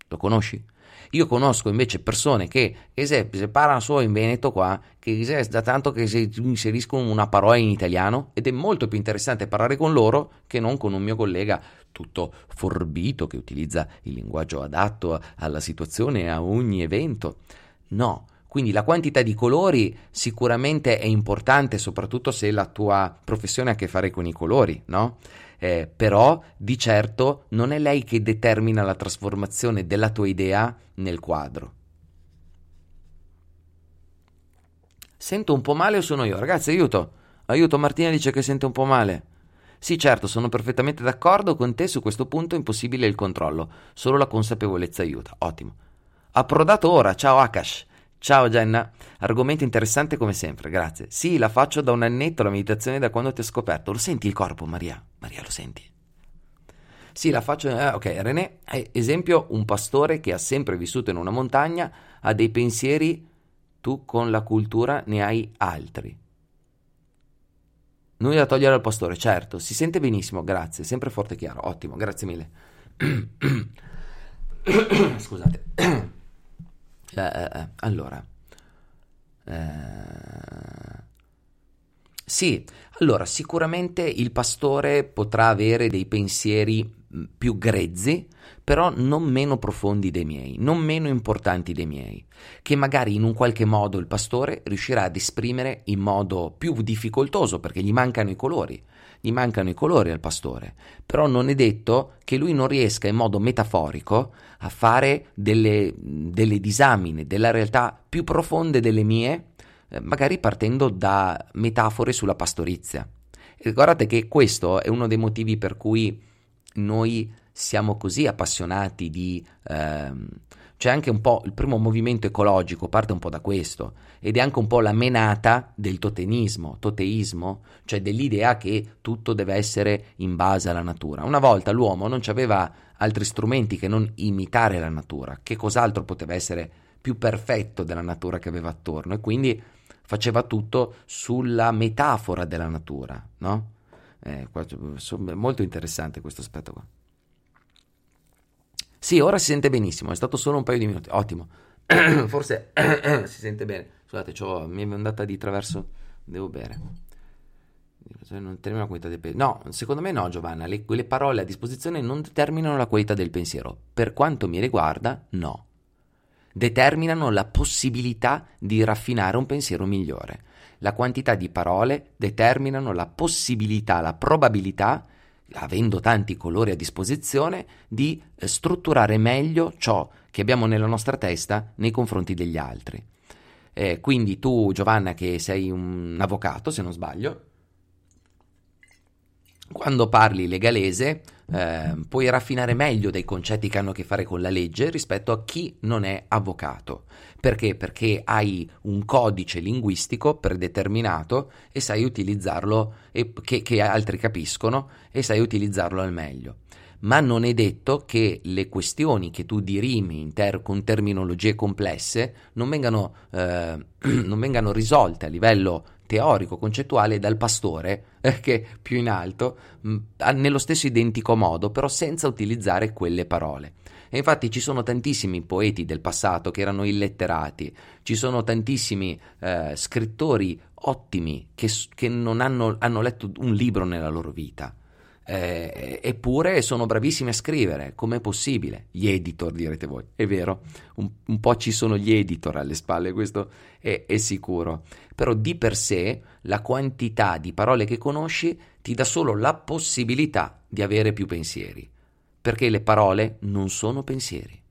Lo conosci? Io conosco invece persone che, se, se parlano solo in Veneto qua, che se, da tanto che si inseriscono una parola in italiano ed è molto più interessante parlare con loro che non con un mio collega tutto forbito che utilizza il linguaggio adatto alla situazione a ogni evento. No, quindi la quantità di colori sicuramente è importante, soprattutto se la tua professione ha a che fare con i colori, no? Eh, però di certo non è lei che determina la trasformazione della tua idea nel quadro. Sento un po' male o sono io? Ragazzi, aiuto! Aiuto, Martina dice che sente un po' male. Sì, certo, sono perfettamente d'accordo con te su questo punto, impossibile il controllo, solo la consapevolezza aiuta. Ottimo. Approdato ora, ciao Akash. Ciao Jenna, argomento interessante come sempre, grazie. Sì, la faccio da un annetto la meditazione da quando ti ho scoperto. Lo senti il corpo, Maria? Maria, lo senti? Sì, la faccio. Eh, ok, René, esempio, un pastore che ha sempre vissuto in una montagna, ha dei pensieri, tu con la cultura ne hai altri. Nulla da togliere al pastore, certo, si sente benissimo, grazie, sempre forte e chiaro, ottimo, grazie mille. [coughs] Scusate. Eh, eh, eh, allora. Eh, sì, allora sicuramente il pastore potrà avere dei pensieri più grezzi, però non meno profondi dei miei, non meno importanti dei miei, che magari in un qualche modo il pastore riuscirà ad esprimere in modo più difficoltoso perché gli mancano i colori, gli mancano i colori al pastore, però non è detto che lui non riesca in modo metaforico a fare delle, delle disamine della realtà più profonde delle mie eh, magari partendo da metafore sulla pastorizia. E guardate che questo è uno dei motivi per cui noi siamo così appassionati di... Ehm, c'è anche un po' il primo movimento ecologico, parte un po' da questo, ed è anche un po' la menata del totenismo, toteismo, cioè dell'idea che tutto deve essere in base alla natura. Una volta l'uomo non aveva altri strumenti che non imitare la natura, che cos'altro poteva essere più perfetto della natura che aveva attorno e quindi faceva tutto sulla metafora della natura, no? Eh, molto interessante questo aspetto qua. Sì, ora si sente benissimo, è stato solo un paio di minuti, ottimo. [clears throat] Forse [clears throat] si sente bene. Scusate, mi è andata di traverso, devo bere. Non determina la qualità del pensiero. No, secondo me no, Giovanna. Le, quelle parole a disposizione non determinano la qualità del pensiero. Per quanto mi riguarda, no determinano la possibilità di raffinare un pensiero migliore. La quantità di parole determinano la possibilità, la probabilità, avendo tanti colori a disposizione, di eh, strutturare meglio ciò che abbiamo nella nostra testa nei confronti degli altri. Eh, quindi tu, Giovanna, che sei un avvocato, se non sbaglio, quando parli legalese eh, puoi raffinare meglio dei concetti che hanno a che fare con la legge rispetto a chi non è avvocato. Perché? Perché hai un codice linguistico predeterminato e sai utilizzarlo, e, che, che altri capiscono, e sai utilizzarlo al meglio ma non è detto che le questioni che tu dirimi ter- con terminologie complesse non vengano, eh, [clears throat] non vengano risolte a livello teorico, concettuale dal pastore, [laughs] eh, che più in alto, mh, nello stesso identico modo, però senza utilizzare quelle parole. E infatti ci sono tantissimi poeti del passato che erano illetterati, ci sono tantissimi eh, scrittori ottimi che, che non hanno, hanno letto un libro nella loro vita eh, eppure sono bravissimi a scrivere, com'è possibile? Gli editor direte voi, è vero, un, un po' ci sono gli editor alle spalle, questo è, è sicuro, però di per sé la quantità di parole che conosci ti dà solo la possibilità di avere più pensieri, perché le parole non sono pensieri,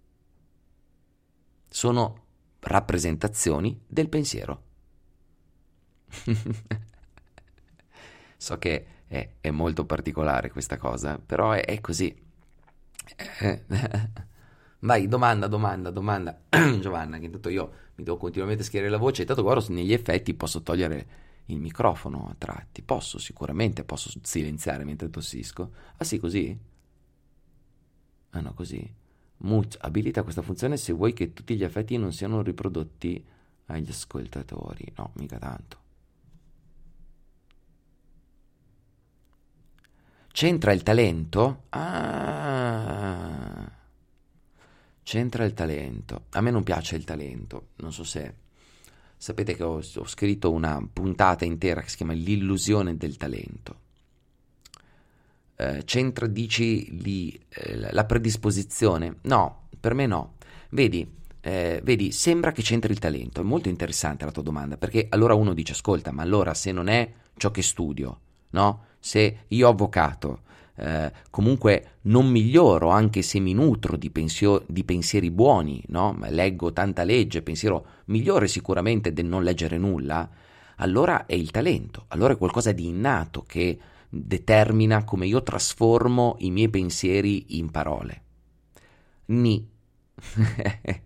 sono rappresentazioni del pensiero. [laughs] so che è, è molto particolare questa cosa, però è, è così. Vai, domanda, domanda, domanda. [clears throat] Giovanna, che intanto io mi devo continuamente schierare la voce, intanto guardo negli effetti posso togliere il microfono a tratti. Posso, sicuramente, posso silenziare mentre tossisco. Ah sì, così? Ah no, così. Mute abilita questa funzione se vuoi che tutti gli effetti non siano riprodotti agli ascoltatori. No, mica tanto. C'entra il talento? Ah. C'entra il talento. A me non piace il talento. Non so se sapete che ho, ho scritto una puntata intera che si chiama L'illusione del talento. Eh, c'entra, dici, lì, eh, la predisposizione? No, per me no. Vedi, eh, vedi, sembra che c'entri il talento. È molto interessante la tua domanda, perché allora uno dice, ascolta, ma allora se non è ciò che studio, no? Se io avvocato eh, comunque non miglioro anche se mi nutro di, pensio- di pensieri buoni, no? leggo tanta legge, pensiero migliore sicuramente del non leggere nulla, allora è il talento, allora è qualcosa di innato che determina come io trasformo i miei pensieri in parole. Ni. [laughs]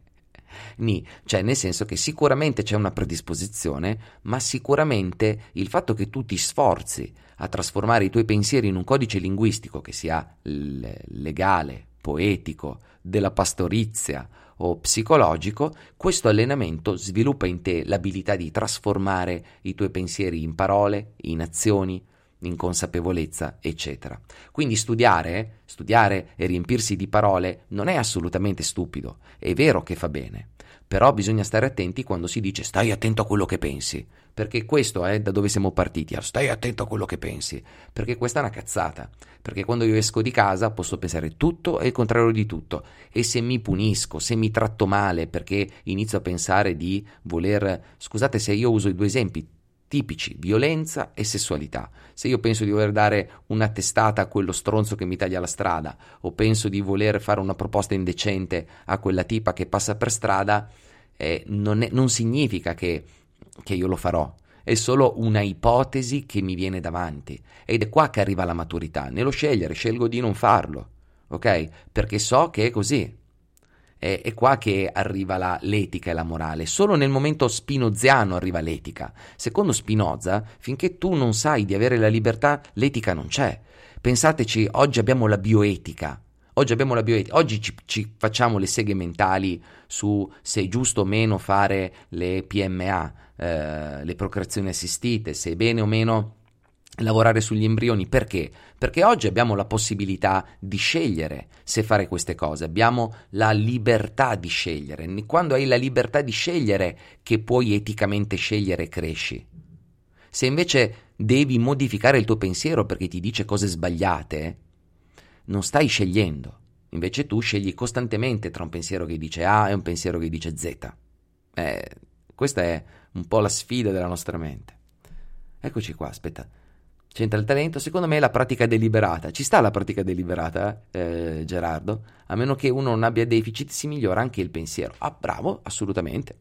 Ni, cioè nel senso che sicuramente c'è una predisposizione, ma sicuramente il fatto che tu ti sforzi a trasformare i tuoi pensieri in un codice linguistico che sia legale, poetico, della pastorizia o psicologico, questo allenamento sviluppa in te l'abilità di trasformare i tuoi pensieri in parole, in azioni, in consapevolezza, eccetera. Quindi studiare, studiare e riempirsi di parole non è assolutamente stupido, è vero che fa bene, però bisogna stare attenti quando si dice stai attento a quello che pensi, perché questo è da dove siamo partiti, stai attento a quello che pensi, perché questa è una cazzata, perché quando io esco di casa posso pensare tutto e il contrario di tutto, e se mi punisco, se mi tratto male perché inizio a pensare di voler, scusate se io uso i due esempi, tipici, violenza e sessualità. Se io penso di voler dare una testata a quello stronzo che mi taglia la strada, o penso di voler fare una proposta indecente a quella tipa che passa per strada, eh, non, è, non, significa che, che io lo farò. È solo una ipotesi che mi viene davanti. Ed è qua che arriva la maturità. Nello scegliere, scelgo di non farlo. Ok? Perché so che è così. È, è qua che arriva la, l'etica e la morale. Solo nel momento spinoziano arriva l'etica. Secondo Spinoza, finché tu non sai di avere la libertà, l'etica non c'è. Pensateci, oggi abbiamo la bioetica. Oggi abbiamo la bioetica. Oggi ci, ci facciamo le seghe mentali su se è giusto o meno fare le PMA, eh, le procreazioni assistite, se è bene o meno lavorare sugli embrioni perché? Perché oggi abbiamo la possibilità di scegliere se fare queste cose, abbiamo la libertà di scegliere. Quando hai la libertà di scegliere che puoi eticamente scegliere, cresci. Se invece devi modificare il tuo pensiero perché ti dice cose sbagliate, non stai scegliendo. Invece tu scegli costantemente tra un pensiero che dice A e un pensiero che dice Z. Eh, questa è un po' la sfida della nostra mente. Eccoci qua, aspetta. C'entra il talento? Secondo me è la pratica deliberata. Ci sta la pratica deliberata, eh, Gerardo? A meno che uno non abbia deficit, si migliora anche il pensiero. Ah, bravo, assolutamente.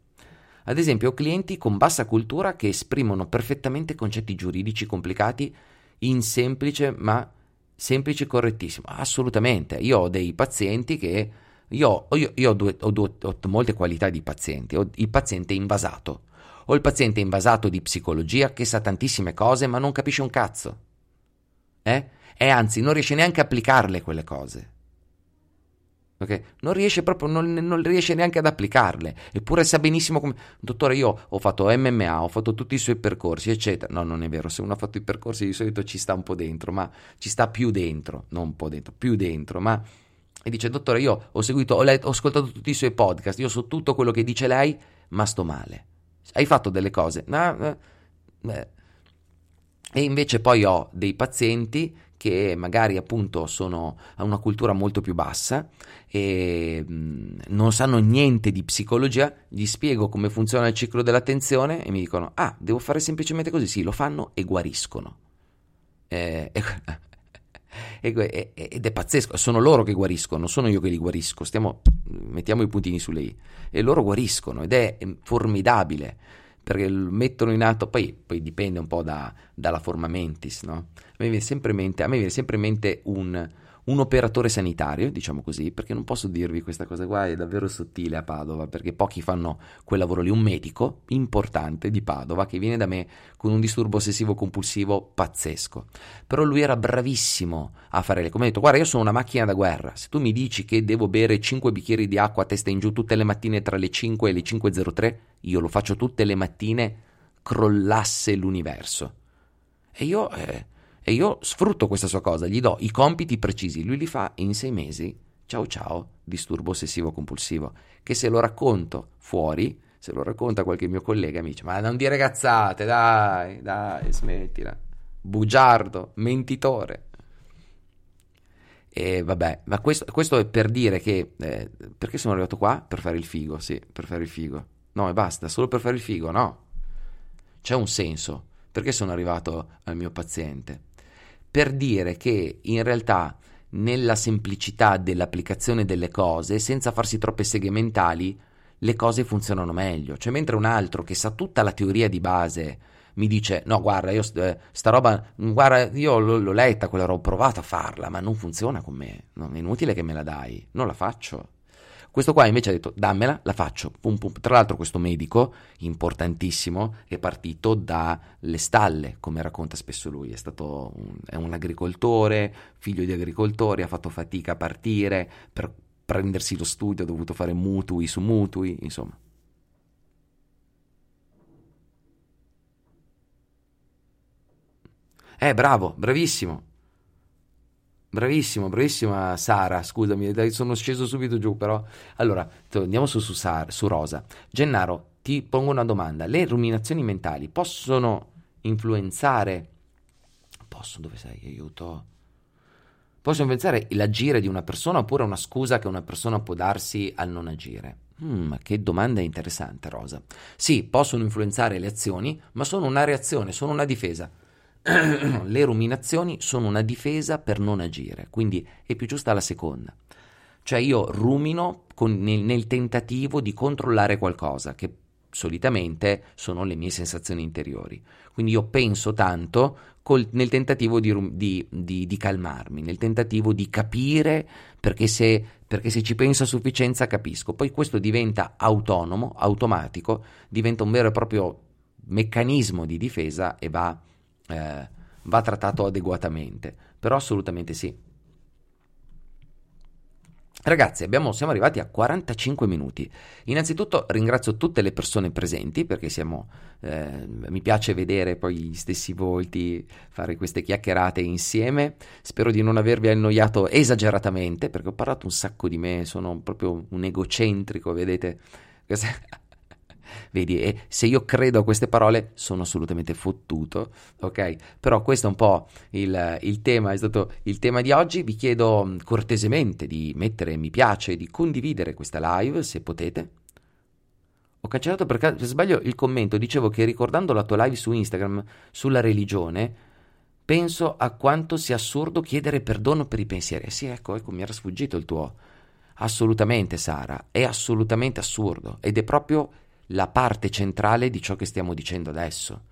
Ad esempio, ho clienti con bassa cultura che esprimono perfettamente concetti giuridici complicati in semplice, ma semplice e correttissimo. Assolutamente. Io ho dei pazienti che. Io, io, io ho, due, ho, due, ho molte qualità di pazienti. Ho il paziente invasato o il paziente invasato di psicologia che sa tantissime cose ma non capisce un cazzo. Eh? E anzi, non riesce neanche a applicarle quelle cose. Okay? Non riesce proprio, non, non, riesce neanche ad applicarle. Eppure sa benissimo come. Dottore, io ho fatto MMA, ho fatto tutti i suoi percorsi, eccetera. No, non è vero. Se uno ha fatto i percorsi di solito ci sta un po' dentro, ma ci sta più dentro, non un po' dentro, più dentro. Ma e dice: Dottore, io ho seguito, ho, letto, ho ascoltato tutti i suoi podcast, io so tutto quello che dice lei, ma sto male hai fatto delle cose. Eh. E invece poi ho dei pazienti che magari appunto sono a una cultura molto più bassa e mh, non sanno niente di psicologia, gli spiego come funziona il ciclo dell'attenzione e mi dicono ah, devo fare semplicemente così, sì, lo fanno e guariscono. Eh, [laughs] ed è pazzesco, sono loro che guariscono, non sono io che li guarisco, Stiamo, mettiamo i puntini su lei, e loro guariscono ed è formidabile perché mettono in atto, poi, poi dipende un po' da, dalla forma mentis, no? A me viene sempre in mente, a me viene sempre in mente un, un operatore sanitario, diciamo così, perché non posso dirvi questa cosa qua, è davvero sottile a Padova, perché pochi fanno quel lavoro lì, un medico importante di Padova che viene da me con un disturbo ossessivo compulsivo pazzesco. Però lui era bravissimo a fare le come ho detto, guarda, io sono una macchina da guerra, se tu mi dici che devo bere 5 bicchieri di acqua a testa in giù tutte le mattine tra le 5 e le 5.03, io lo faccio tutte le mattine, crollasse l'universo. E io eh, e io sfrutto questa sua cosa, gli do i compiti precisi, lui li fa in sei mesi. Ciao ciao, disturbo ossessivo compulsivo. Che se lo racconto fuori, se lo racconta qualche mio collega, mi dice: Ma non dire cazzate, dai, dai, smettila. Bugiardo, mentitore. E vabbè, ma questo, questo è per dire che. Eh, perché sono arrivato qua? Per fare il figo, sì, per fare il figo. No, e basta, solo per fare il figo, no. C'è un senso. Perché sono arrivato al mio paziente? Per dire che in realtà nella semplicità dell'applicazione delle cose, senza farsi troppe seghe mentali, le cose funzionano meglio. Cioè, mentre un altro che sa tutta la teoria di base mi dice: No, guarda, io eh, sta roba, guarda, io l'ho, l'ho letta, quella roba, ho provato a farla, ma non funziona con me. Non è inutile che me la dai, non la faccio. Questo qua invece ha detto dammela, la faccio. Pum, pum. Tra l'altro questo medico, importantissimo, è partito dalle stalle, come racconta spesso lui. È stato un, è un agricoltore, figlio di agricoltori, ha fatto fatica a partire, per prendersi lo studio ha dovuto fare mutui su mutui, insomma. Eh, bravo, bravissimo. Bravissimo, bravissima Sara, scusami, sono sceso subito giù, però. Allora, andiamo su, su, Sara, su Rosa. Gennaro, ti pongo una domanda. Le ruminazioni mentali possono influenzare... Posso, dove sei? Aiuto. Possono influenzare l'agire di una persona oppure una scusa che una persona può darsi al non agire? Mm, che domanda interessante, Rosa. Sì, possono influenzare le azioni, ma sono una reazione, sono una difesa. [clears throat] le ruminazioni sono una difesa per non agire, quindi è più giusta la seconda. Cioè io rumino con, nel, nel tentativo di controllare qualcosa, che solitamente sono le mie sensazioni interiori. Quindi io penso tanto col, nel tentativo di, di, di, di, calmarmi, nel tentativo di capire, perché se, perché se, ci penso a sufficienza capisco. Poi questo diventa autonomo, automatico, diventa un vero e proprio meccanismo di difesa e va eh, va trattato adeguatamente, però assolutamente sì. Ragazzi, abbiamo, siamo arrivati a 45 minuti. Innanzitutto ringrazio tutte le persone presenti perché siamo, eh, mi piace vedere poi gli stessi volti, fare queste chiacchierate insieme. Spero di non avervi annoiato esageratamente perché ho parlato un sacco di me, sono proprio un egocentrico, vedete? Vedi, e se io credo a queste parole sono assolutamente fottuto, ok? Però questo è un po' il, il tema, è stato il tema di oggi. Vi chiedo mm, cortesemente di mettere mi piace, di condividere questa live se potete. Ho cancellato per, caso, per sbaglio il commento, dicevo che ricordando la tua live su Instagram sulla religione, penso a quanto sia assurdo chiedere perdono per i pensieri. Eh sì, ecco, ecco, mi era sfuggito il tuo. Assolutamente, Sara, è assolutamente assurdo ed è proprio la parte centrale di ciò che stiamo dicendo adesso.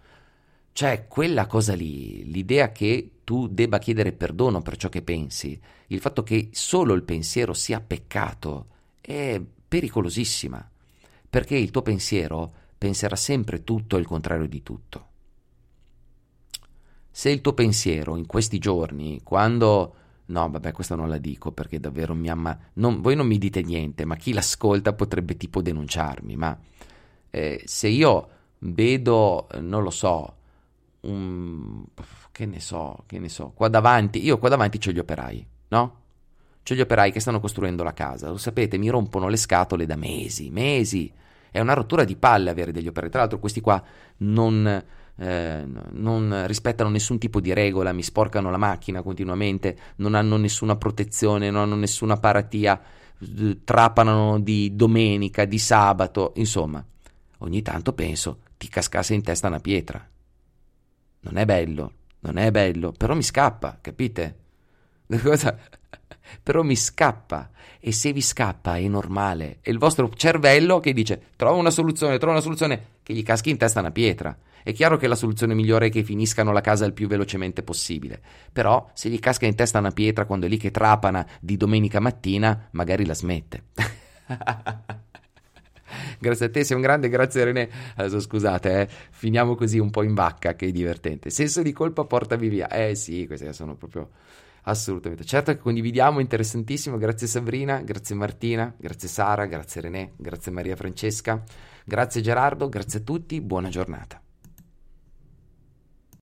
Cioè, quella cosa lì, l'idea che tu debba chiedere perdono per ciò che pensi, il fatto che solo il pensiero sia peccato, è pericolosissima, perché il tuo pensiero penserà sempre tutto il contrario di tutto. Se il tuo pensiero in questi giorni, quando... No, vabbè, questa non la dico perché davvero mi amma... Non, voi non mi dite niente, ma chi l'ascolta potrebbe tipo denunciarmi, ma eh, se io vedo, non lo so, un, che ne so, che ne so, qua davanti, io qua davanti ho gli operai, no? C'ho gli operai che stanno costruendo la casa, lo sapete, mi rompono le scatole da mesi, mesi. È una rottura di palle avere degli operai. Tra l'altro questi qua non, eh, non rispettano nessun tipo di regola, mi sporcano la macchina continuamente, non hanno nessuna protezione, non hanno nessuna paratia, trapanano di domenica, di sabato, insomma ogni tanto penso ti cascasse in testa una pietra. Non è bello, non è bello, però mi scappa, capite? Cosa? [laughs] però mi scappa e se vi scappa è normale, è il vostro cervello che dice trova una soluzione, trova una soluzione che gli caschi in testa una pietra. È chiaro che la soluzione migliore è che finiscano la casa il più velocemente possibile, però se gli casca in testa una pietra quando è lì che trapana di domenica mattina, magari la smette. [laughs] grazie a te, sei un grande, grazie René. Adesso scusate, eh, finiamo così un po' in vacca, che è divertente. Senso di colpa portami via. Eh sì, queste sono proprio assolutamente. Certo che condividiamo, interessantissimo. Grazie Sabrina, grazie Martina, grazie Sara, grazie René, grazie Maria Francesca, grazie Gerardo, grazie a tutti, buona giornata.